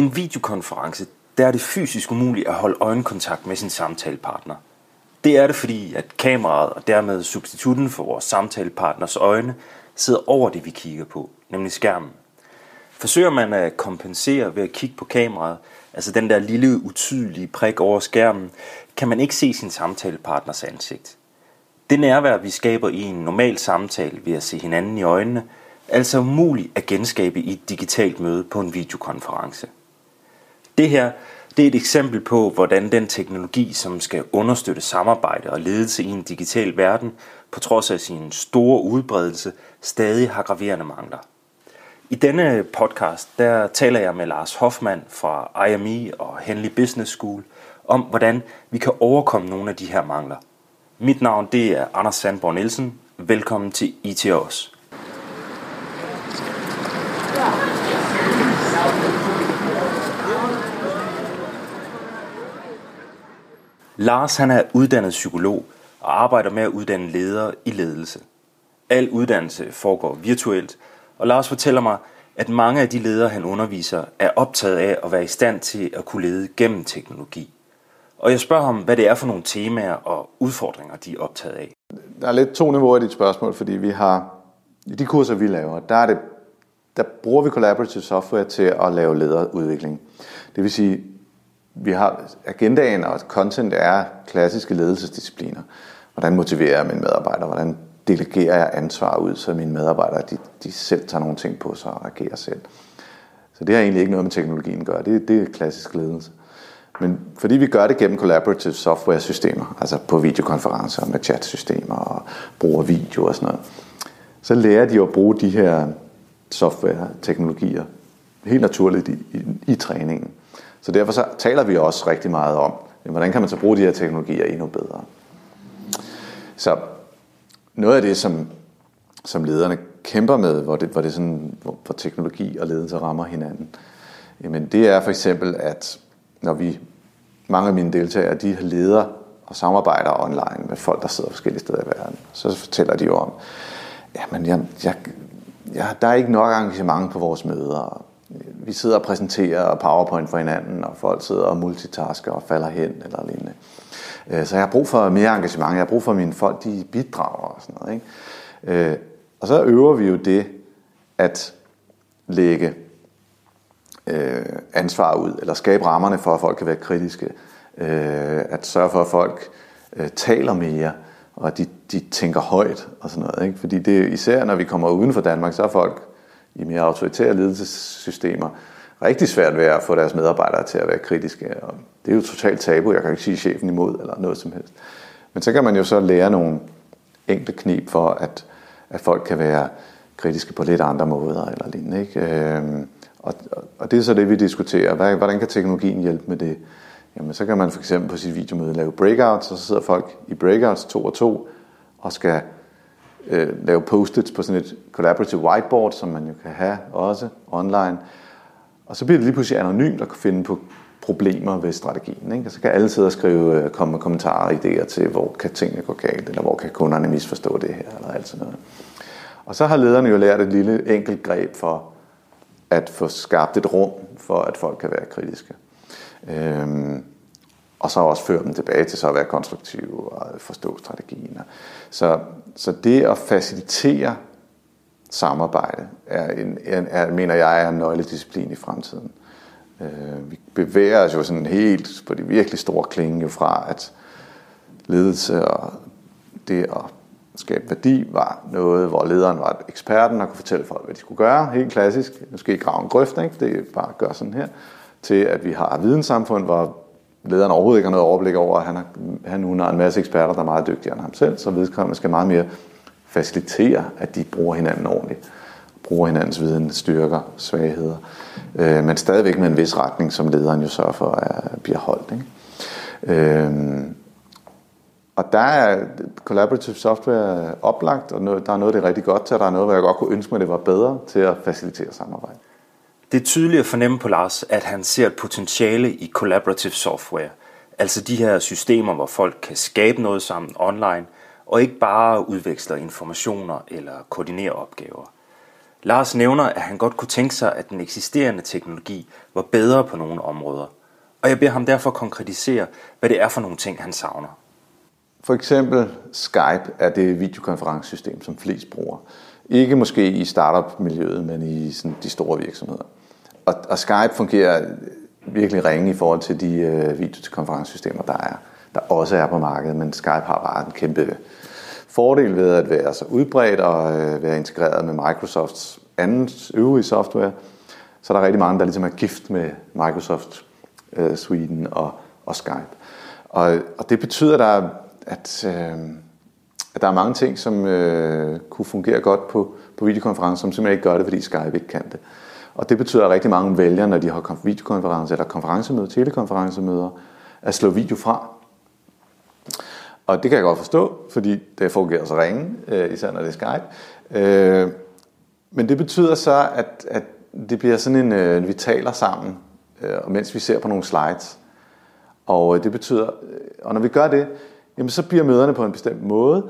en videokonference, der er det fysisk umuligt at holde øjenkontakt med sin samtalepartner. Det er det, fordi at kameraet og dermed substitutten for vores samtalepartners øjne sidder over det, vi kigger på, nemlig skærmen. Forsøger man at kompensere ved at kigge på kameraet, altså den der lille utydelige prik over skærmen, kan man ikke se sin samtalepartners ansigt. Det nærvær, vi skaber i en normal samtale ved at se hinanden i øjnene, er altså umuligt at genskabe i et digitalt møde på en videokonference. Det her det er et eksempel på, hvordan den teknologi, som skal understøtte samarbejde og ledelse i en digital verden, på trods af sin store udbredelse, stadig har graverende mangler. I denne podcast der taler jeg med Lars Hoffmann fra IME og Henley Business School om, hvordan vi kan overkomme nogle af de her mangler. Mit navn det er Anders Sandborg Nielsen. Velkommen til ITOS. Lars han er uddannet psykolog og arbejder med at uddanne ledere i ledelse. Al uddannelse foregår virtuelt, og Lars fortæller mig, at mange af de ledere, han underviser, er optaget af at være i stand til at kunne lede gennem teknologi. Og jeg spørger ham, hvad det er for nogle temaer og udfordringer, de er optaget af. Der er lidt to niveauer i dit spørgsmål, fordi vi har, i de kurser, vi laver, der, er det, der bruger vi collaborative software til at lave lederudvikling. Det vil sige, vi har agendaen og content er klassiske ledelsesdiscipliner. Hvordan motiverer jeg mine medarbejdere? Hvordan delegerer jeg ansvar ud, så mine medarbejdere de, de selv tager nogle ting på sig og agerer selv. Så det har egentlig ikke noget med teknologien at gøre. Det, det er klassisk ledelse. Men fordi vi gør det gennem collaborative software systemer, altså på videokonferencer med chatsystemer og bruger video og sådan noget, så lærer de at bruge de her software-teknologier helt naturligt i, i, i træningen. Så derfor så taler vi også rigtig meget om, hvordan kan man så bruge de her teknologier endnu bedre. Så noget af det, som, som lederne kæmper med, hvor, det, hvor, det sådan, hvor, hvor teknologi og ledelse rammer hinanden, jamen det er for eksempel, at når vi, mange af mine deltagere, de leder og samarbejder online med folk, der sidder forskellige steder i verden, så fortæller de jo om, jamen jeg, jeg, jeg, der er ikke nok engagement på vores møder, vi sidder og præsenterer PowerPoint for hinanden, og folk sidder og multitasker og falder hen eller lignende. Øh, så jeg har brug for mere engagement. Jeg har brug for, at mine folk de bidrager og sådan noget. Ikke? Øh, og så øver vi jo det at lægge øh, ansvar ud, eller skabe rammerne for, at folk kan være kritiske. At sørge for, at folk taler mere, og at de, de tænker højt og sådan noget. Ikke? Fordi det især når vi kommer uden for Danmark, så er folk i mere autoritære ledelsessystemer rigtig svært ved at få deres medarbejdere til at være kritiske. Og det er jo totalt tabu, jeg kan ikke sige chefen imod eller noget som helst. Men så kan man jo så lære nogle enkle knep for, at, at folk kan være kritiske på lidt andre måder eller lignende. Ikke? Øhm, og, og det er så det, vi diskuterer. Hvordan kan teknologien hjælpe med det? Jamen, så kan man for eksempel på sit videomøde lave breakouts, og så sidder folk i breakouts to og to, og skal øh, lave post-its på sådan et collaborative whiteboard, som man jo kan have også online. Og så bliver det lige pludselig anonymt at kunne finde på problemer ved strategien. Ikke? Og så kan alle sidde og skrive, øh, komme med kommentarer og idéer til, hvor kan tingene gå galt, eller hvor kan kunderne misforstå det her, eller alt sådan noget. Og så har lederne jo lært et lille enkelt greb for at få skabt et rum for, at folk kan være kritiske. Øhm, og så også føre dem tilbage til så at være konstruktive og forstå strategien. Så, så det at facilitere samarbejde er, en, er, mener jeg er en nøgledisciplin i fremtiden. Øh, vi bevæger os jo sådan helt på de virkelig store klinge jo fra, at ledelse og det at skabe værdi var noget, hvor lederen var eksperten og kunne fortælle folk, hvad de skulle gøre. Helt klassisk. Nu skal I grave en grøft, ikke? det er bare at gøre sådan her. Til at vi har et videnssamfund, hvor lederen overhovedet ikke har noget overblik over, at han, har, han hun har en masse eksperter, der er meget dygtigere end ham selv, så vedkommende skal meget mere facilitere, at de bruger hinanden ordentligt. Bruger hinandens viden, styrker, svagheder. Øh, men stadigvæk med en vis retning, som lederen jo sørger for, at bliver holdt. Ikke? Øh, og der er collaborative software oplagt, og noget, der er noget, det er rigtig godt til, og der er noget, hvor jeg godt kunne ønske mig, det var bedre til at facilitere samarbejde. Det er tydeligt at fornemme på Lars, at han ser et potentiale i collaborative software, altså de her systemer, hvor folk kan skabe noget sammen online, og ikke bare udveksler informationer eller koordinere opgaver. Lars nævner, at han godt kunne tænke sig, at den eksisterende teknologi var bedre på nogle områder. Og jeg beder ham derfor konkretisere, hvad det er for nogle ting, han savner. For eksempel Skype er det videokonferencesystem, som flest bruger. Ikke måske i startup-miljøet, men i sådan de store virksomheder. Og, og Skype fungerer virkelig ringe i forhold til de øh, videokonferencesystemer, der er, der også er på markedet, men Skype har bare en kæmpe fordel ved at være så udbredt og øh, være integreret med Microsofts anden øvrige software. Så der er rigtig mange, der ligesom er gift med Microsoft øh, Sweden og, og Skype. Og, og det betyder, der, at, øh, at der er mange ting, som øh, kunne fungere godt på, på videokonferencer, som simpelthen ikke gør det, fordi Skype ikke kan det. Og det betyder, at rigtig mange vælger, når de har videokonferencer eller konferencemøder, telekonferencemøder, at slå video fra. Og det kan jeg godt forstå, fordi det fungerer så ringe, øh, især når det er Skype. Øh, men det betyder så, at, at det bliver sådan en, øh, vi taler sammen, øh, mens vi ser på nogle slides. Og øh, det betyder, øh, og når vi gør det, jamen så bliver møderne på en bestemt måde,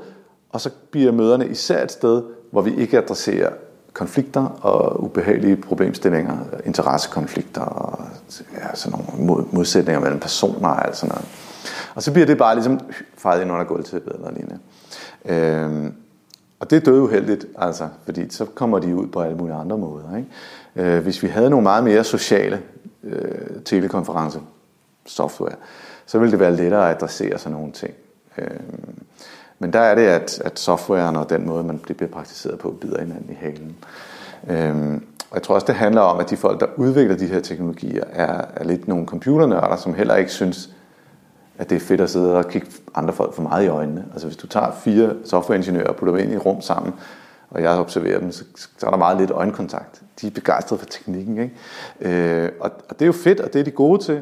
og så bliver møderne især et sted, hvor vi ikke adresserer konflikter og ubehagelige problemstillinger, interessekonflikter og ja, sådan nogle modsætninger mellem personer og alt sådan noget. Og så bliver det bare ligesom fejret ind under gulvtæppet eller lignende. Øhm, og det er døde uheldigt, altså, fordi så kommer de ud på alle mulige andre måder. Ikke? Øh, hvis vi havde nogle meget mere sociale øh, telekonference software, så ville det være lettere at adressere sådan nogle ting. Øh, men der er det, at, at softwaren og den måde, man bliver praktiseret på, bider hinanden i halen. Øhm, og jeg tror også, det handler om, at de folk, der udvikler de her teknologier, er, er lidt nogle computernørder, som heller ikke synes, at det er fedt at sidde og kigge andre folk for meget i øjnene. Altså hvis du tager fire softwareingeniører og putter dem ind i et rum sammen, og jeg observerer dem, så, så er der meget lidt øjenkontakt. De er begejstrede for teknikken. Ikke? Øh, og, og det er jo fedt, og det er de gode til.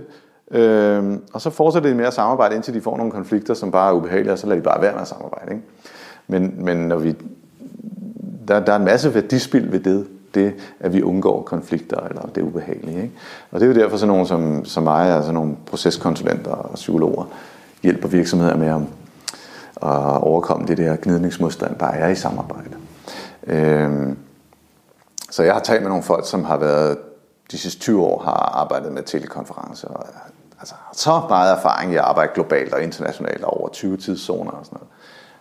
Øh, og så fortsætter de med at samarbejde, indtil de får nogle konflikter, som bare er ubehagelige, og så lader de bare være med at samarbejde. Ikke? Men, men når vi, der, der er en masse værdispil ved det, det, at vi undgår konflikter eller det ubehagelige. Ikke? Og det er jo derfor sådan nogle som, som mig, altså nogle proceskonsulenter og psykologer, hjælper virksomheder med at, at overkomme det der gnidningsmodstand, der er i samarbejde. Øhm, så jeg har talt med nogle folk, som har været de sidste 20 år har arbejdet med telekonferencer og altså, så meget erfaring i at arbejde globalt og internationalt over 20 tidszoner og sådan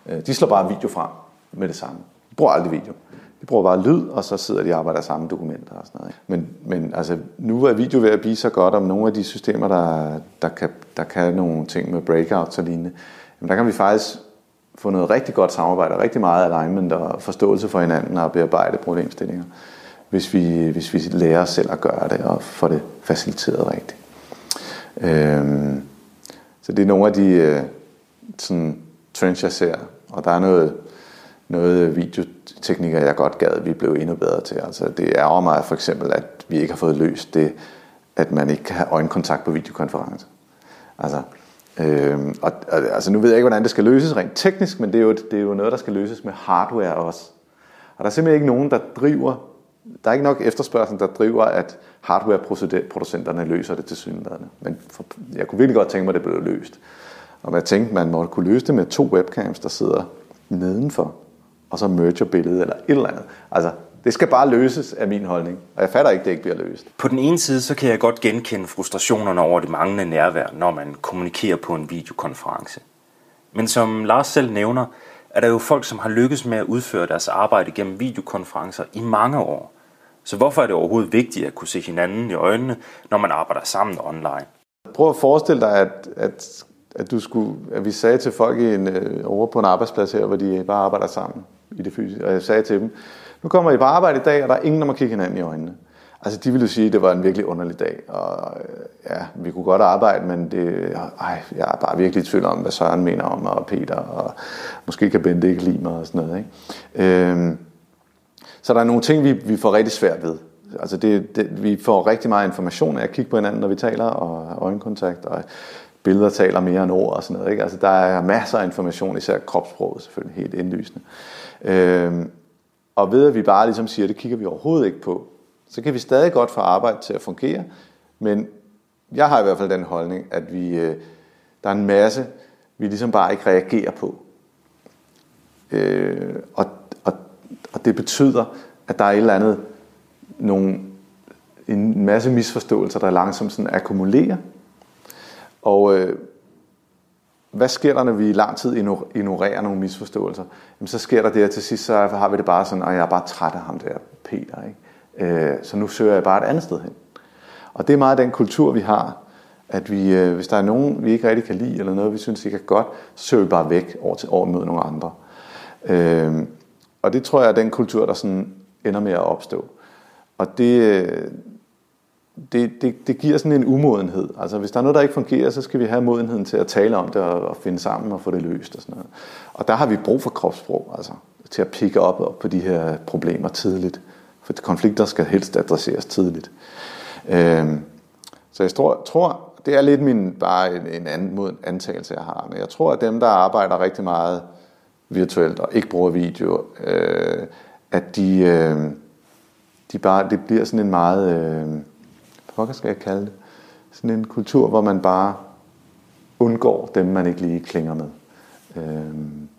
noget. Øh, de slår bare video frem med det samme. De bruger aldrig video. De bruger bare lyd, og så sidder de og arbejder samme dokumenter og sådan noget. Men, men altså, nu er video ved at blive så godt om nogle af de systemer, der, der, kan, der kan nogle ting med breakouts og lignende. Jamen, der kan vi faktisk få noget rigtig godt samarbejde, rigtig meget alignment og forståelse for hinanden og bearbejde problemstillinger, hvis vi, hvis vi lærer os selv at gøre det og få det faciliteret rigtigt. Øhm, så det er nogle af de øh, sådan, trends, jeg ser, og der er noget, noget videoteknikker, jeg godt gad, vi blev endnu bedre til. Altså, det ærger mig for eksempel, at vi ikke har fået løst det, at man ikke kan have øjenkontakt på videokonference. Altså, øhm, og, og, altså nu ved jeg ikke, hvordan det skal løses rent teknisk, men det er, jo, det er jo noget, der skal løses med hardware også. Og der er simpelthen ikke nogen, der driver, der er ikke nok efterspørgsel, der driver, at hardwareproducenterne løser det til synligheden. Men for, jeg kunne virkelig godt tænke mig, at det blev løst. Og jeg tænkte, man måtte kunne løse det med to webcams, der sidder nedenfor og så merger billedet eller et eller andet. Altså, det skal bare løses af min holdning, og jeg fatter ikke, det ikke bliver løst. På den ene side, så kan jeg godt genkende frustrationerne over det manglende nærvær, når man kommunikerer på en videokonference. Men som Lars selv nævner, er der jo folk, som har lykkes med at udføre deres arbejde gennem videokonferencer i mange år. Så hvorfor er det overhovedet vigtigt at kunne se hinanden i øjnene, når man arbejder sammen online? Prøv at forestille dig, at, at, at, du skulle, at vi sagde til folk i en, øh, over på en arbejdsplads her, hvor de bare arbejder sammen i det fysiske. Og jeg sagde til dem, nu kommer I på arbejde i dag, og der er ingen, der må kigge hinanden i øjnene. Altså, de ville jo sige, at det var en virkelig underlig dag, og øh, ja, vi kunne godt arbejde, men det, ej, jeg er bare virkelig i tvivl om, hvad Søren mener om mig, og Peter, og måske kan Bente ikke lide mig, og sådan noget, ikke? Øhm, så der er nogle ting, vi, vi får rigtig svært ved. Altså, det, det, vi får rigtig meget information af at kigge på hinanden, når vi taler, og øjenkontakt, og billeder taler mere end ord og sådan noget, ikke? Altså, der er masser af information, især kropssproget selvfølgelig, helt indlysende. Øhm, og ved at vi bare ligesom siger, det kigger vi overhovedet ikke på, så kan vi stadig godt få arbejde til at fungere, men jeg har i hvert fald den holdning, at vi, øh, der er en masse, vi ligesom bare ikke reagerer på. Øh, og, og, og det betyder, at der er et eller andet, nogle, en masse misforståelser, der langsomt sådan akkumulerer. Og øh, hvad sker der, når vi i lang tid ignorerer nogle misforståelser? Jamen, så sker der det, at til sidst så har vi det bare sådan, at jeg er bare træt af ham der, Peter. Ikke? Øh, så nu søger jeg bare et andet sted hen. Og det er meget den kultur, vi har, at vi, øh, hvis der er nogen, vi ikke rigtig kan lide, eller noget, vi synes ikke er godt, så søger vi bare væk over, til, over mod nogle andre. Øh, og det tror jeg er den kultur, der sådan ender med at opstå. Og det, øh, det, det, det giver sådan en umodenhed. Altså hvis der er noget, der ikke fungerer, så skal vi have modenheden til at tale om det og, og finde sammen og få det løst og sådan noget. Og der har vi brug for kropssprog, altså til at pikke op på de her problemer tidligt. For konflikter skal helst adresseres tidligt. Øhm, så jeg tror, tror, det er lidt min bare en, en anden mod antagelse, jeg har. Men jeg tror, at dem, der arbejder rigtig meget virtuelt og ikke bruger video, øh, at de, øh, de bare, det bliver sådan en meget... Øh, hvad skal jeg kalde det? Sådan en kultur, hvor man bare undgår dem, man ikke lige klinger med. Øhm,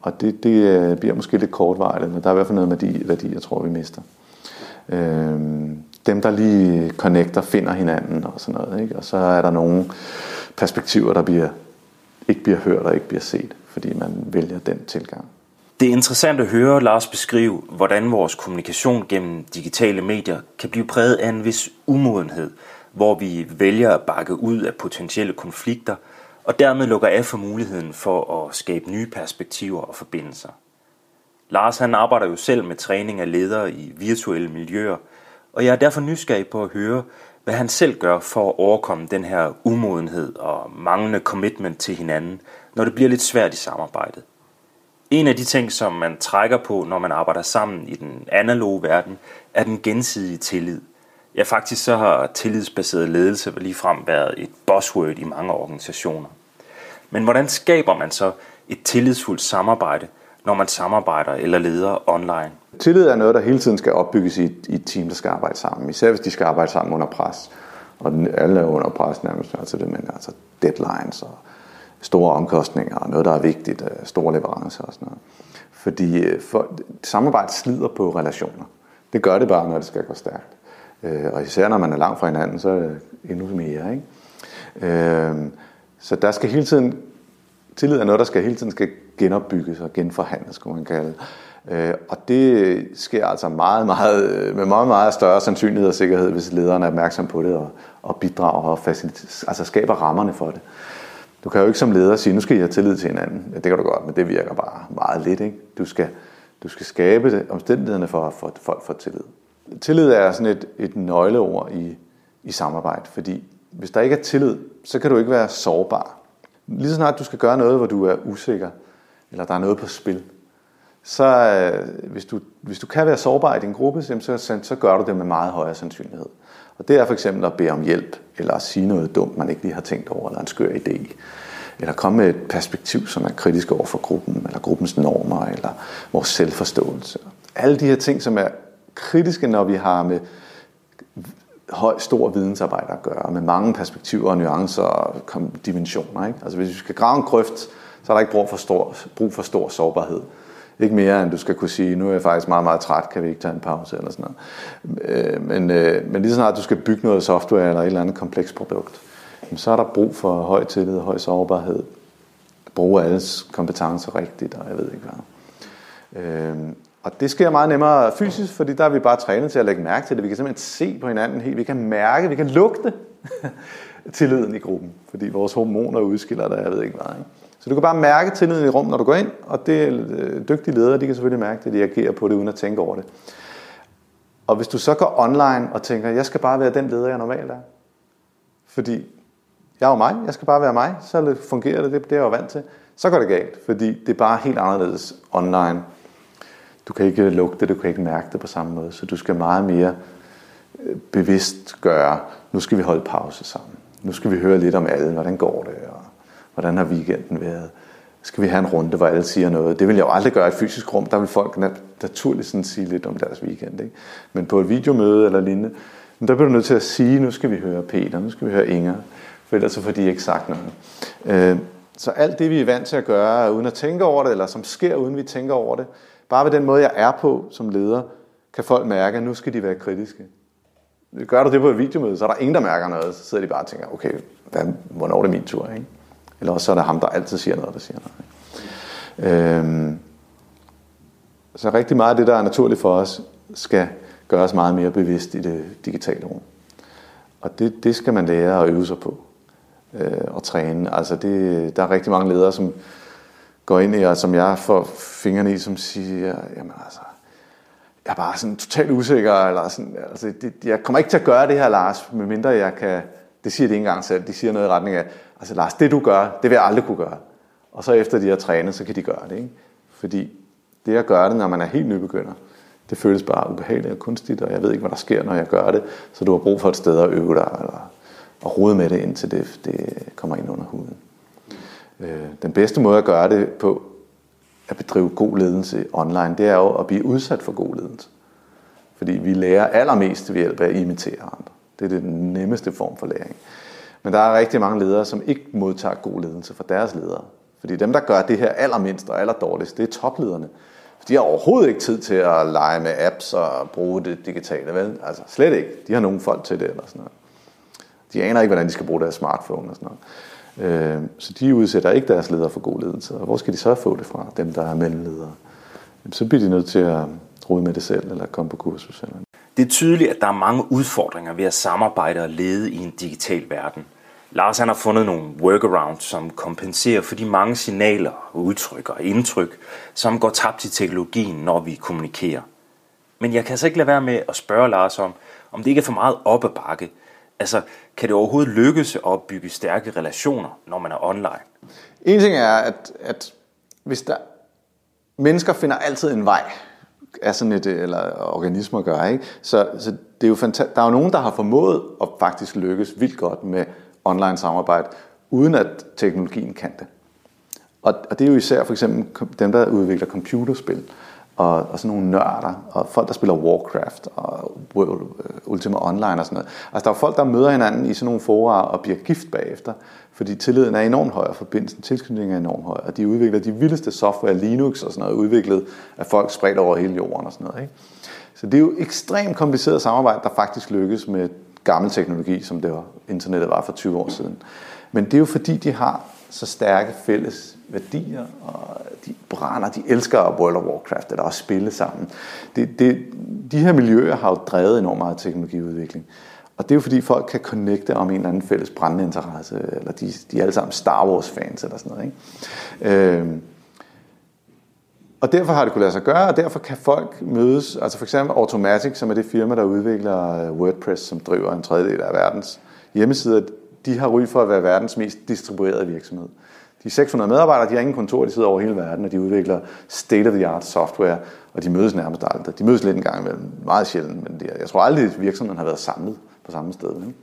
og det, det øh, bliver måske lidt kortvarigt, men der er i hvert fald noget værdi, værdi jeg tror, vi mister. Øhm, dem, der lige connecter, finder hinanden og sådan noget. Ikke? Og så er der nogle perspektiver, der bliver, ikke bliver hørt og ikke bliver set, fordi man vælger den tilgang. Det er interessant at høre Lars beskrive, hvordan vores kommunikation gennem digitale medier kan blive præget af en vis umodenhed, hvor vi vælger at bakke ud af potentielle konflikter, og dermed lukker af for muligheden for at skabe nye perspektiver og forbindelser. Lars han arbejder jo selv med træning af ledere i virtuelle miljøer, og jeg er derfor nysgerrig på at høre, hvad han selv gør for at overkomme den her umodenhed og manglende commitment til hinanden, når det bliver lidt svært i samarbejdet. En af de ting, som man trækker på, når man arbejder sammen i den analoge verden, er den gensidige tillid. Ja, faktisk så har tillidsbaseret ledelse lige frem været et buzzword i mange organisationer. Men hvordan skaber man så et tillidsfuldt samarbejde, når man samarbejder eller leder online? Tillid er noget, der hele tiden skal opbygges i et, i et team, der skal arbejde sammen. Især hvis de skal arbejde sammen under pres. Og alle er under pres nærmest, altså det, men altså deadlines og store omkostninger, og noget, der er vigtigt, øh, store leverancer og sådan noget. Fordi øh, for, samarbejde slider på relationer. Det gør det bare, når det skal gå stærkt. Øh, og især når man er langt fra hinanden, så er det endnu mere. Ikke? Øhm, så der skal hele tiden, tillid er noget, der skal hele tiden skal genopbygges og genforhandles, skulle man kalde øh, Og det sker altså meget, meget, med meget, meget større sandsynlighed og sikkerhed, hvis lederen er opmærksom på det og, og bidrager og altså skaber rammerne for det. Du kan jo ikke som leder sige, nu skal I have tillid til hinanden. Ja, det kan du godt, men det virker bare meget lidt. Ikke? Du, skal, du skal skabe det, omstændighederne for at folk får tillid. Tillid er sådan et, et nøgleord i, i samarbejde, fordi hvis der ikke er tillid, så kan du ikke være sårbar. Lige så snart du skal gøre noget, hvor du er usikker, eller der er noget på spil, så øh, hvis, du, hvis du kan være sårbar i din gruppe, så, så gør du det med meget højere sandsynlighed. Og det er for eksempel at bede om hjælp, eller at sige noget dumt, man ikke lige har tænkt over, eller en skør idé. Eller komme med et perspektiv, som er kritisk over for gruppen, eller gruppens normer, eller vores selvforståelse. Alle de her ting, som er kritiske, når vi har med høj, stor vidensarbejde at gøre, med mange perspektiver og nuancer og dimensioner. Ikke? Altså hvis vi skal grave en krøft, så er der ikke brug for stor, brug for stor sårbarhed. Ikke mere, end du skal kunne sige, nu er jeg faktisk meget, meget træt, kan vi ikke tage en pause eller sådan noget. Øh, men, øh, men lige så snart du skal bygge noget software eller et eller andet komplekst produkt, så er der brug for høj tillid og høj sårbarhed. Bruge alles kompetencer rigtigt, og jeg ved ikke hvad. Øh, og det sker meget nemmere fysisk, fordi der er vi bare trænet til at lægge mærke til det. Vi kan simpelthen se på hinanden helt. Vi kan mærke, vi kan lugte tilliden i gruppen, fordi vores hormoner udskiller det, jeg ved ikke hvad. Ikke? Så du kan bare mærke tilliden i rummet, når du går ind, og det øh, dygtige ledere, de kan selvfølgelig mærke det, de agerer på det, uden at tænke over det. Og hvis du så går online og tænker, jeg skal bare være den leder, jeg normalt er, fordi jeg er jo mig, jeg skal bare være mig, så fungerer det, det, det er jeg jo vant til, så går det galt, fordi det er bare helt anderledes online. Du kan ikke lugte det, du kan ikke mærke det på samme måde, så du skal meget mere øh, bevidst gøre, nu skal vi holde pause sammen. Nu skal vi høre lidt om alle, hvordan går det, og Hvordan har weekenden været? Skal vi have en runde, hvor alle siger noget? Det vil jeg jo aldrig gøre i et fysisk rum. Der vil folk naturligt sådan sige lidt om deres weekend. Ikke? Men på et videomøde eller lignende, der bliver du nødt til at sige, nu skal vi høre Peter, nu skal vi høre Inger, for ellers så får de ikke sagt noget. Øh, så alt det, vi er vant til at gøre, uden at tænke over det, eller som sker, uden vi tænker over det, Bare ved den måde, jeg er på som leder, kan folk mærke, at nu skal de være kritiske. Gør du det på et videomøde, så er der ingen, der mærker noget. Så sidder de bare og tænker, okay, hvad, hvornår er det min tur? Ikke? Eller også så er det ham, der altid siger noget, der siger noget. Ikke? Øhm, så rigtig meget af det, der er naturligt for os, skal gøres meget mere bevidst i det digitale rum. Og det, det skal man lære at øve sig på øh, og træne. Altså det, der er rigtig mange ledere, som går ind i, og som jeg får fingrene i, som siger, jamen altså, jeg er bare sådan totalt usikker, eller sådan, altså, det, jeg kommer ikke til at gøre det her, Lars, medmindre jeg kan, det siger de ikke engang selv, de siger noget i retning af, altså Lars, det du gør, det vil jeg aldrig kunne gøre. Og så efter de har trænet, så kan de gøre det, ikke? Fordi det at gøre det, når man er helt nybegynder, det føles bare ubehageligt og kunstigt, og jeg ved ikke, hvad der sker, når jeg gør det, så du har brug for et sted at øve dig, eller at rode med det, indtil det, det kommer ind under huden. Øh, den bedste måde at gøre det på, at bedrive god ledelse online, det er jo at blive udsat for god ledelse. Fordi vi lærer allermest ved hjælp af at imitere andre. Det er den nemmeste form for læring. Men der er rigtig mange ledere, som ikke modtager god ledelse fra deres ledere. Fordi dem, der gør det her allermindst og allerdårligst, det er toplederne. For de har overhovedet ikke tid til at lege med apps og bruge det digitale, vel? Altså slet ikke. De har nogen folk til det eller sådan noget. De aner ikke, hvordan de skal bruge deres smartphone og sådan noget. Øh, så de udsætter ikke deres ledere for god ledelse. Og hvor skal de så få det fra, dem der er mellemledere? Så bliver de nødt til at rode med det selv, eller komme på kursus. Eller... Det er tydeligt, at der er mange udfordringer ved at samarbejde og lede i en digital verden. Lars han har fundet nogle workarounds, som kompenserer for de mange signaler, udtryk og indtryk, som går tabt i teknologien, når vi kommunikerer. Men jeg kan altså ikke lade være med at spørge Lars om, om det ikke er for meget op ad bakke. Altså, kan det overhovedet lykkes at opbygge stærke relationer, når man er online? En ting er, at, at hvis der mennesker finder altid en vej, er sådan et, øh, eller organismer gør, ikke? Så, så det er jo fanta- Der er jo nogen, der har formået at faktisk lykkes vildt godt med online samarbejde, uden at teknologien kan det. Og, og det er jo især for eksempel dem, der udvikler computerspil, og, og sådan nogle nørder, og folk, der spiller Warcraft og World, øh, Ultima Online og sådan noget. Altså der er folk, der møder hinanden i sådan nogle fora og bliver gift bagefter, fordi tilliden er enormt høj, og forbindelsen, tilknytningen er enormt høj, og de udvikler de vildeste software, Linux og sådan noget, udviklet af folk spredt over hele jorden og sådan noget. Ikke? Så det er jo ekstremt kompliceret samarbejde, der faktisk lykkes med gammel teknologi, som det var, internettet var for 20 år siden. Men det er jo fordi, de har så stærke fælles værdier, og de brænder, de elsker World of Warcraft, eller også spille sammen. Det, det, de her miljøer har jo drevet enormt meget teknologiudvikling. Og det er jo fordi folk kan connecte om en eller anden fælles brændende interesse, eller de, de er alle sammen Star Wars fans eller sådan noget. Ikke? Øhm, og derfor har det kunne lade sig gøre, og derfor kan folk mødes, altså for eksempel Automatic, som er det firma, der udvikler WordPress, som driver en tredjedel af verdens hjemmesider, de har ry for at være verdens mest distribuerede virksomhed. De 600 medarbejdere, de har ingen kontor, de sidder over hele verden, og de udvikler state-of-the-art software, og de mødes nærmest aldrig. De mødes lidt en gang imellem, meget sjældent, men jeg tror aldrig, at virksomheden har været samlet på samme sted. Ikke?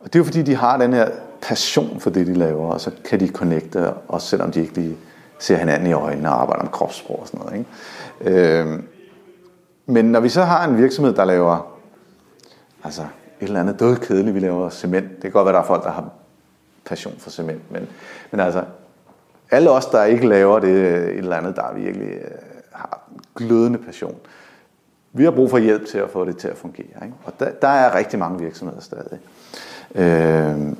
Og det er jo fordi, de har den her passion for det, de laver, og så kan de connecte, også selvom de ikke lige ser hinanden i øjnene og arbejder med kropssprog og sådan noget. Ikke? Øh, men når vi så har en virksomhed, der laver altså et eller andet død kedeligt, vi laver cement. Det kan godt være, der er folk, der har passion for cement, men, men altså, alle os, der ikke laver det øh, et eller andet, der virkelig øh, har glødende passion, vi har brug for hjælp til at få det til at fungere. Ikke? Og der, der er rigtig mange virksomheder stadig. Øh,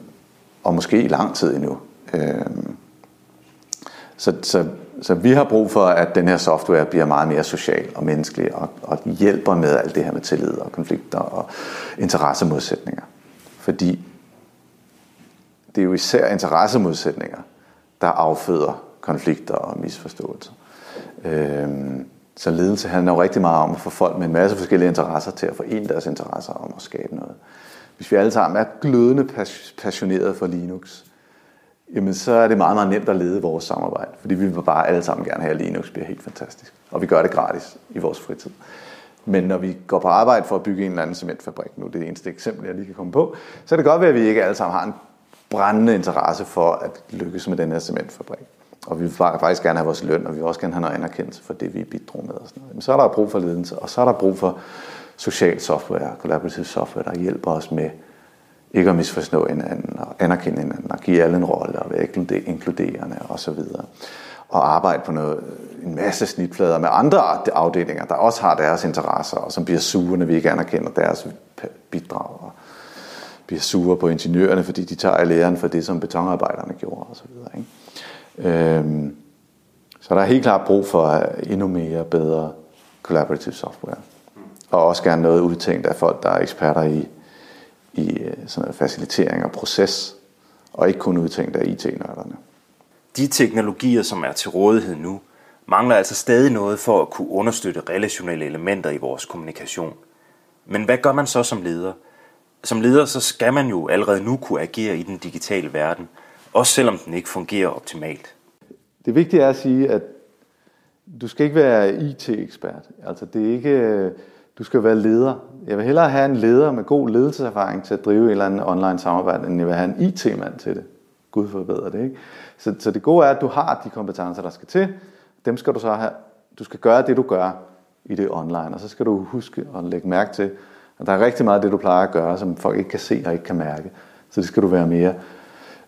og måske i lang tid endnu. Øh, så, så, så vi har brug for, at den her software bliver meget mere social og menneskelig, og, og hjælper med alt det her med tillid og konflikter og interessemodsætninger. Fordi det er jo især interessemodsætninger, der afføder konflikter og misforståelser. Øhm, så ledelse handler jo rigtig meget om at få folk med en masse forskellige interesser til at forene deres interesser om at skabe noget. Hvis vi alle sammen er glødende passionerede for Linux, jamen så er det meget, meget nemt at lede vores samarbejde, fordi vi vil bare alle sammen gerne have, at Linux bliver helt fantastisk. Og vi gør det gratis i vores fritid. Men når vi går på arbejde for at bygge en eller anden cementfabrik, nu det er det eneste eksempel, jeg lige kan komme på, så er det godt ved, at vi ikke alle sammen har en brændende interesse for at lykkes med den her cementfabrik. Og vi vil faktisk gerne have vores løn, og vi vil også gerne have noget anerkendelse for det, vi bidrog med. Og sådan noget. Men så er der brug for ledelse, og så er der brug for social software, collaborative software, der hjælper os med ikke at misforstå hinanden, og anerkende hinanden, og give alle en rolle, og være inkluderende osv. Og arbejde på noget, en masse snitflader med andre afdelinger, der også har deres interesser, og som bliver sure, når vi ikke anerkender deres bidrag, og bliver sure på ingeniørerne, fordi de tager læren for det, som betonarbejderne gjorde osv. Ikke? Øhm, så der er helt klart brug for øh, endnu mere bedre collaborative software. Og også gerne noget udtænkt af folk, der er eksperter i, i øh, sådan noget facilitering og proces, og ikke kun udtænkt af IT-nørderne. De teknologier, som er til rådighed nu, mangler altså stadig noget for at kunne understøtte relationelle elementer i vores kommunikation. Men hvad gør man så som leder? Som leder så skal man jo allerede nu kunne agere i den digitale verden, også selvom den ikke fungerer optimalt. Det vigtige er at sige, at du skal ikke være IT-ekspert. Altså det er ikke, du skal være leder. Jeg vil hellere have en leder med god ledelseserfaring til at drive et eller andet online samarbejde, end jeg vil have en IT-mand til det. Gud forbedre det, ikke? Så, så det gode er, at du har de kompetencer, der skal til. Dem skal du så have. Du skal gøre det, du gør i det online, og så skal du huske at lægge mærke til, at der er rigtig meget af det, du plejer at gøre, som folk ikke kan se og ikke kan mærke. Så det skal du være mere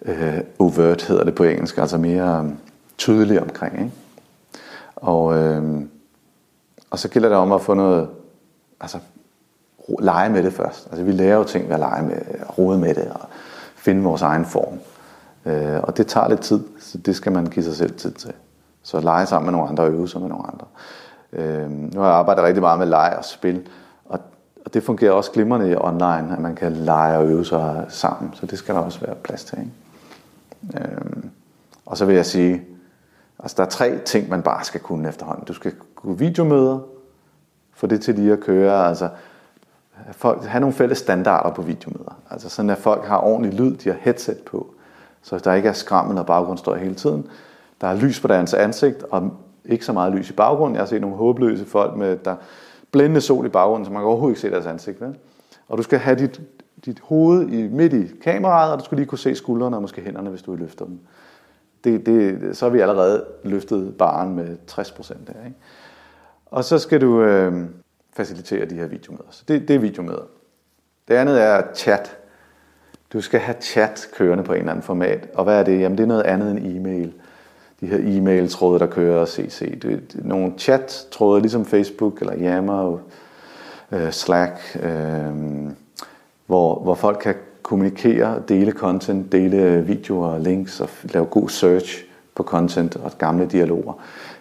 øh, overt, hedder det på engelsk, altså mere øh, tydelig omkring. Ikke? Og, øh, og så gælder det om at få noget, altså lege med det først. Altså vi lærer jo ting ved at lege med, rode med det og finde vores egen form. Øh, og det tager lidt tid, så det skal man give sig selv tid til. Så lege sammen med nogle andre og øve sig med nogle andre. Øh, nu har jeg arbejdet rigtig meget med leg og spil, og, og det fungerer også glimrende i online, at man kan lege og øve sig sammen, så det skal der også være plads til. Ikke? Øh, og så vil jeg sige, altså der er tre ting, man bare skal kunne efterhånden. Du skal kunne videomøder, få det til lige at køre, altså folk, have nogle fælles standarder på videomøder. Altså sådan, at folk har ordentlig lyd, de har headset på, så der ikke er skrammel og baggrundsstøj hele tiden. Der er lys på deres ansigt, og ikke så meget lys i baggrunden. Jeg har set nogle håbløse folk med der blændende sol i baggrunden, så man kan overhovedet ikke se deres ansigt. Vel? Og du skal have dit, dit hoved i, midt i kameraet, og du skal lige kunne se skuldrene og måske hænderne, hvis du løfter dem. Det, det, så har vi allerede løftet baren med 60 procent der. Ikke? Og så skal du øh, facilitere de her videomøder. Så det, det er videomøder. Det andet er chat. Du skal have chat kørende på en eller anden format. Og hvad er det? Jamen det er noget andet end e-mail. De her e-mail-tråde, der kører og CC. Det er nogle chat-tråde, ligesom Facebook eller Yammer, øh, Slack, øh, hvor, hvor folk kan kommunikere, dele content, dele videoer, links og lave god search på content og gamle dialoger.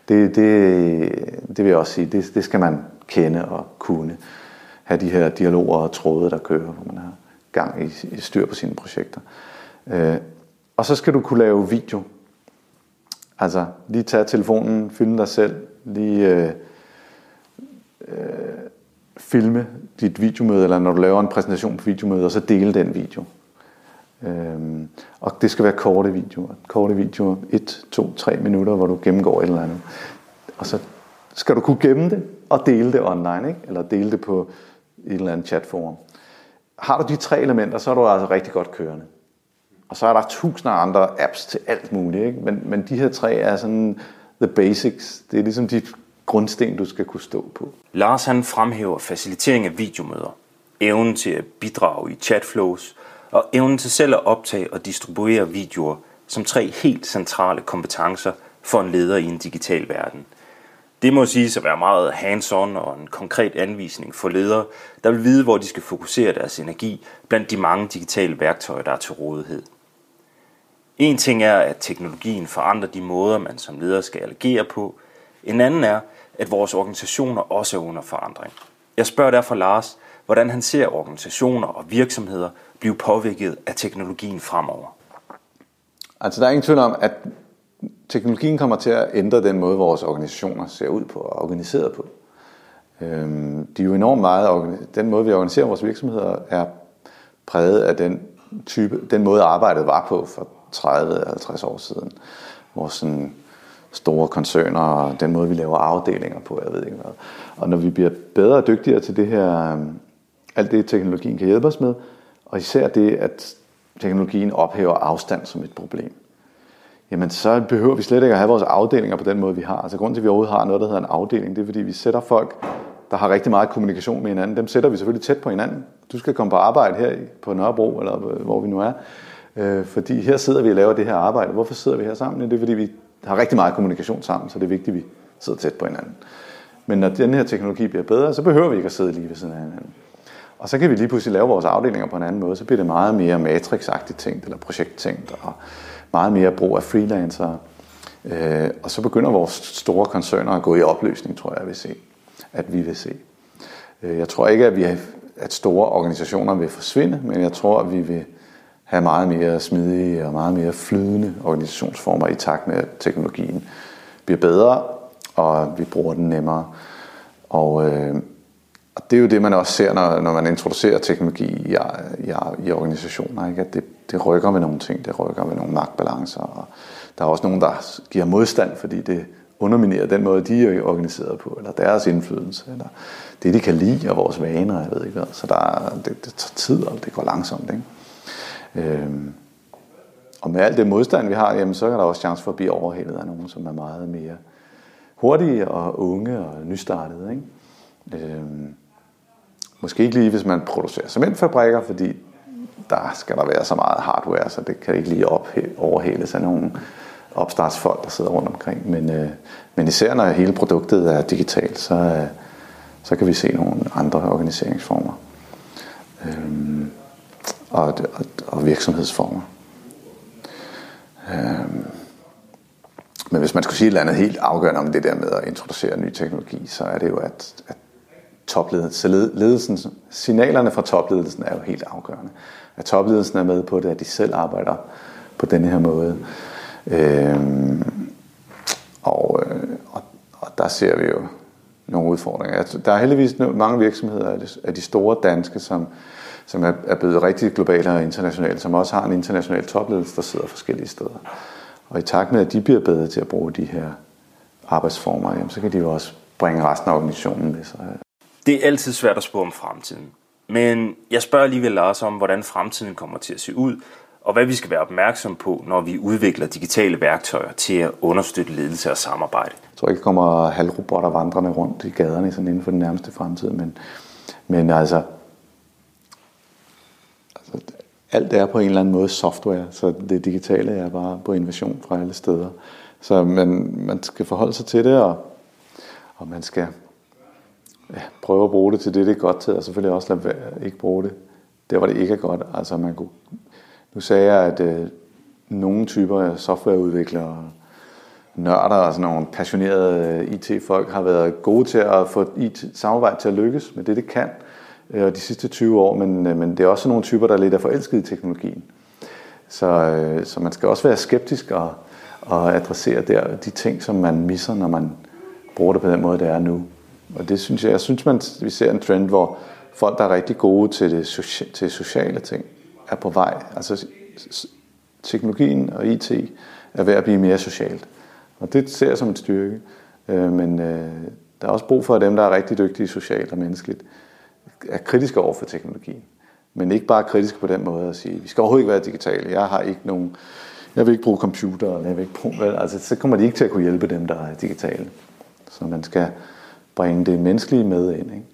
Det, det, det vil jeg også sige, det, det skal man kende og kunne. Have de her dialoger og tråde, der kører, hvor man har gang i, i styr på sine projekter. Øh, og så skal du kunne lave video. Altså lige tage telefonen, filme dig selv, lige øh, øh, filme dit videomøde, eller når du laver en præsentation på videomøde, og så dele den video. Øhm, og det skal være korte videoer. Korte videoer, 1, 2, 3 minutter, hvor du gennemgår et eller andet. Og så skal du kunne gemme det og dele det online, ikke? eller dele det på et eller andet chatforum. Har du de tre elementer, så er du altså rigtig godt kørende. Og så er der tusinder af andre apps til alt muligt, ikke? Men, men de her tre er sådan the basics. Det er ligesom de grundsten, du skal kunne stå på. Lars han fremhæver facilitering af videomøder, evnen til at bidrage i chatflows og evnen til selv at optage og distribuere videoer som tre helt centrale kompetencer for en leder i en digital verden. Det må siges at være meget hands-on og en konkret anvisning for ledere, der vil vide, hvor de skal fokusere deres energi blandt de mange digitale værktøjer, der er til rådighed. En ting er, at teknologien forandrer de måder, man som leder skal agere på. En anden er, at vores organisationer også er under forandring. Jeg spørger derfor Lars, hvordan han ser organisationer og virksomheder blive påvirket af teknologien fremover. Altså der er ingen tvivl om, at teknologien kommer til at ændre den måde, vores organisationer ser ud på og organiseret på. Øhm, de er jo enormt meget, den måde vi organiserer vores virksomheder er præget af den type, den måde arbejdet var på for 30-50 år siden. Vores sådan store koncerner og den måde, vi laver afdelinger på, jeg ved ikke hvad. Og når vi bliver bedre og dygtigere til det her, øhm, alt det teknologien kan hjælpe os med, og især det, at teknologien ophæver afstand som et problem, jamen så behøver vi slet ikke at have vores afdelinger på den måde, vi har. Altså grunden til, at vi overhovedet har noget, der hedder en afdeling, det er, fordi vi sætter folk, der har rigtig meget kommunikation med hinanden, dem sætter vi selvfølgelig tæt på hinanden. Du skal komme på arbejde her på Nørrebro, eller hvor vi nu er, øh, fordi her sidder vi og laver det her arbejde. Hvorfor sidder vi her sammen? Det er, fordi vi har rigtig meget kommunikation sammen, så det er vigtigt, at vi sidder tæt på hinanden. Men når den her teknologi bliver bedre, så behøver vi ikke at sidde lige ved siden af hinanden. Og så kan vi lige pludselig lave vores afdelinger på en anden måde. Så bliver det meget mere matrixagtigt tænkt, eller projekttænkt, og meget mere brug af freelancere. Øh, og så begynder vores store koncerner at gå i opløsning, tror jeg, vil se. At vi vil se. Øh, jeg tror ikke, at, vi har, at store organisationer vil forsvinde, men jeg tror, at vi vil have meget mere smidige og meget mere flydende organisationsformer i takt med, at teknologien bliver bedre, og vi bruger den nemmere. Og, øh, og det er jo det, man også ser, når, når man introducerer teknologi i, i, i organisationer, ikke? at det, det rykker ved nogle ting, det rykker ved nogle magtbalancer, og der er også nogen, der giver modstand, fordi det underminerer den måde, de er organiseret på, eller deres indflydelse, eller det, de kan lide, og vores vaner, jeg ved ikke hvad. Så der er, det, det tager tid, og det går langsomt. Ikke? Øhm, og med alt det modstand, vi har, jamen, så er der også chance for at blive overhældet af nogen, som er meget mere hurtige og unge og nystartede. Ikke? Øhm, måske ikke lige, hvis man producerer cementfabrikker, fordi der skal der være så meget hardware, så det kan ikke lige op, overhales af nogle opstartsfolk, der sidder rundt omkring. Men, øh, men især når hele produktet er digitalt, så, øh, så kan vi se nogle andre organiseringsformer øhm, og, og, og virksomhedsformer. Øhm, men hvis man skulle sige et eller andet helt afgørende om det der med at introducere ny teknologi, så er det jo, at, at topledelsen, ledelsen, signalerne fra topledelsen er jo helt afgørende. At topledelsen er med på det, at de selv arbejder på denne her måde. Øhm, og, øh, og, og der ser vi jo nogle udfordringer. Altså, der er heldigvis mange virksomheder af de store danske, som, som er blevet rigtig globale og internationale, som også har en international topledelse, der sidder forskellige steder. Og i takt med, at de bliver bedre til at bruge de her arbejdsformer, jamen, så kan de jo også bringe resten af organisationen med sig. Det er altid svært at spå om fremtiden. Men jeg spørger alligevel Lars om, hvordan fremtiden kommer til at se ud, og hvad vi skal være opmærksom på, når vi udvikler digitale værktøjer til at understøtte ledelse og samarbejde. Jeg tror ikke, der kommer halvrobotter vandrende rundt i gaderne sådan inden for den nærmeste fremtid, men, men altså, altså, alt er på en eller anden måde software, så det digitale er bare på innovation fra alle steder. Så man, man skal forholde sig til det, og, og man skal ja, prøve at bruge det til det, det er godt til, og selvfølgelig også lade være, ikke bruge det der, hvor det ikke er godt. Altså man kunne nu sagde jeg, at øh, nogle typer af softwareudviklere, nørder og sådan nogle passionerede øh, IT-folk har været gode til at få IT samarbejde til at lykkes med det, det kan øh, de sidste 20 år, men, øh, men det er også nogle typer, der er lidt er forelsket i teknologien. Så, øh, så man skal også være skeptisk og, og adressere der de ting, som man misser, når man bruger det på den måde, det er nu. Og det synes jeg, jeg synes, man, vi ser en trend, hvor folk, der er rigtig gode til, det, til sociale ting, er på vej. Altså teknologien og IT er ved at blive mere socialt. Og det ser jeg som en styrke. Øh, men øh, der er også brug for, at dem, der er rigtig dygtige socialt og menneskeligt, er kritiske over for teknologien. Men ikke bare kritiske på den måde at sige, vi skal overhovedet ikke være digitale. Jeg har ikke nogen, jeg vil ikke bruge computer, eller jeg vil ikke bruge, altså så kommer de ikke til at kunne hjælpe dem, der er digitale. Så man skal bringe det menneskelige med ind. Ikke?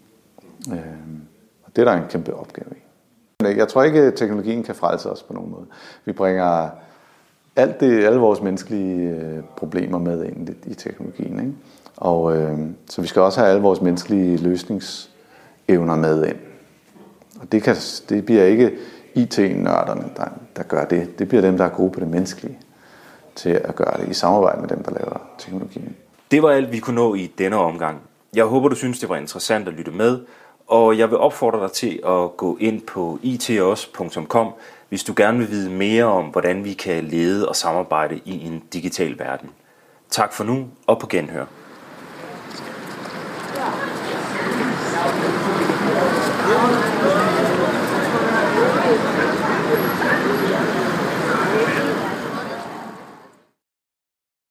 Øh, og det er der en kæmpe opgave i. Jeg tror ikke, at teknologien kan frelse os på nogen måde. Vi bringer alt det, alle vores menneskelige øh, problemer med ind i teknologien. Ikke? Og, øh, så vi skal også have alle vores menneskelige løsningsevner med ind. Og det, kan, det bliver ikke IT-nørderne, der, der gør det. Det bliver dem, der er gode på det menneskelige til at gøre det i samarbejde med dem, der laver teknologien. Det var alt, vi kunne nå i denne omgang. Jeg håber, du synes, det var interessant at lytte med, og jeg vil opfordre dig til at gå ind på itos.com, hvis du gerne vil vide mere om, hvordan vi kan lede og samarbejde i en digital verden. Tak for nu, og på genhør.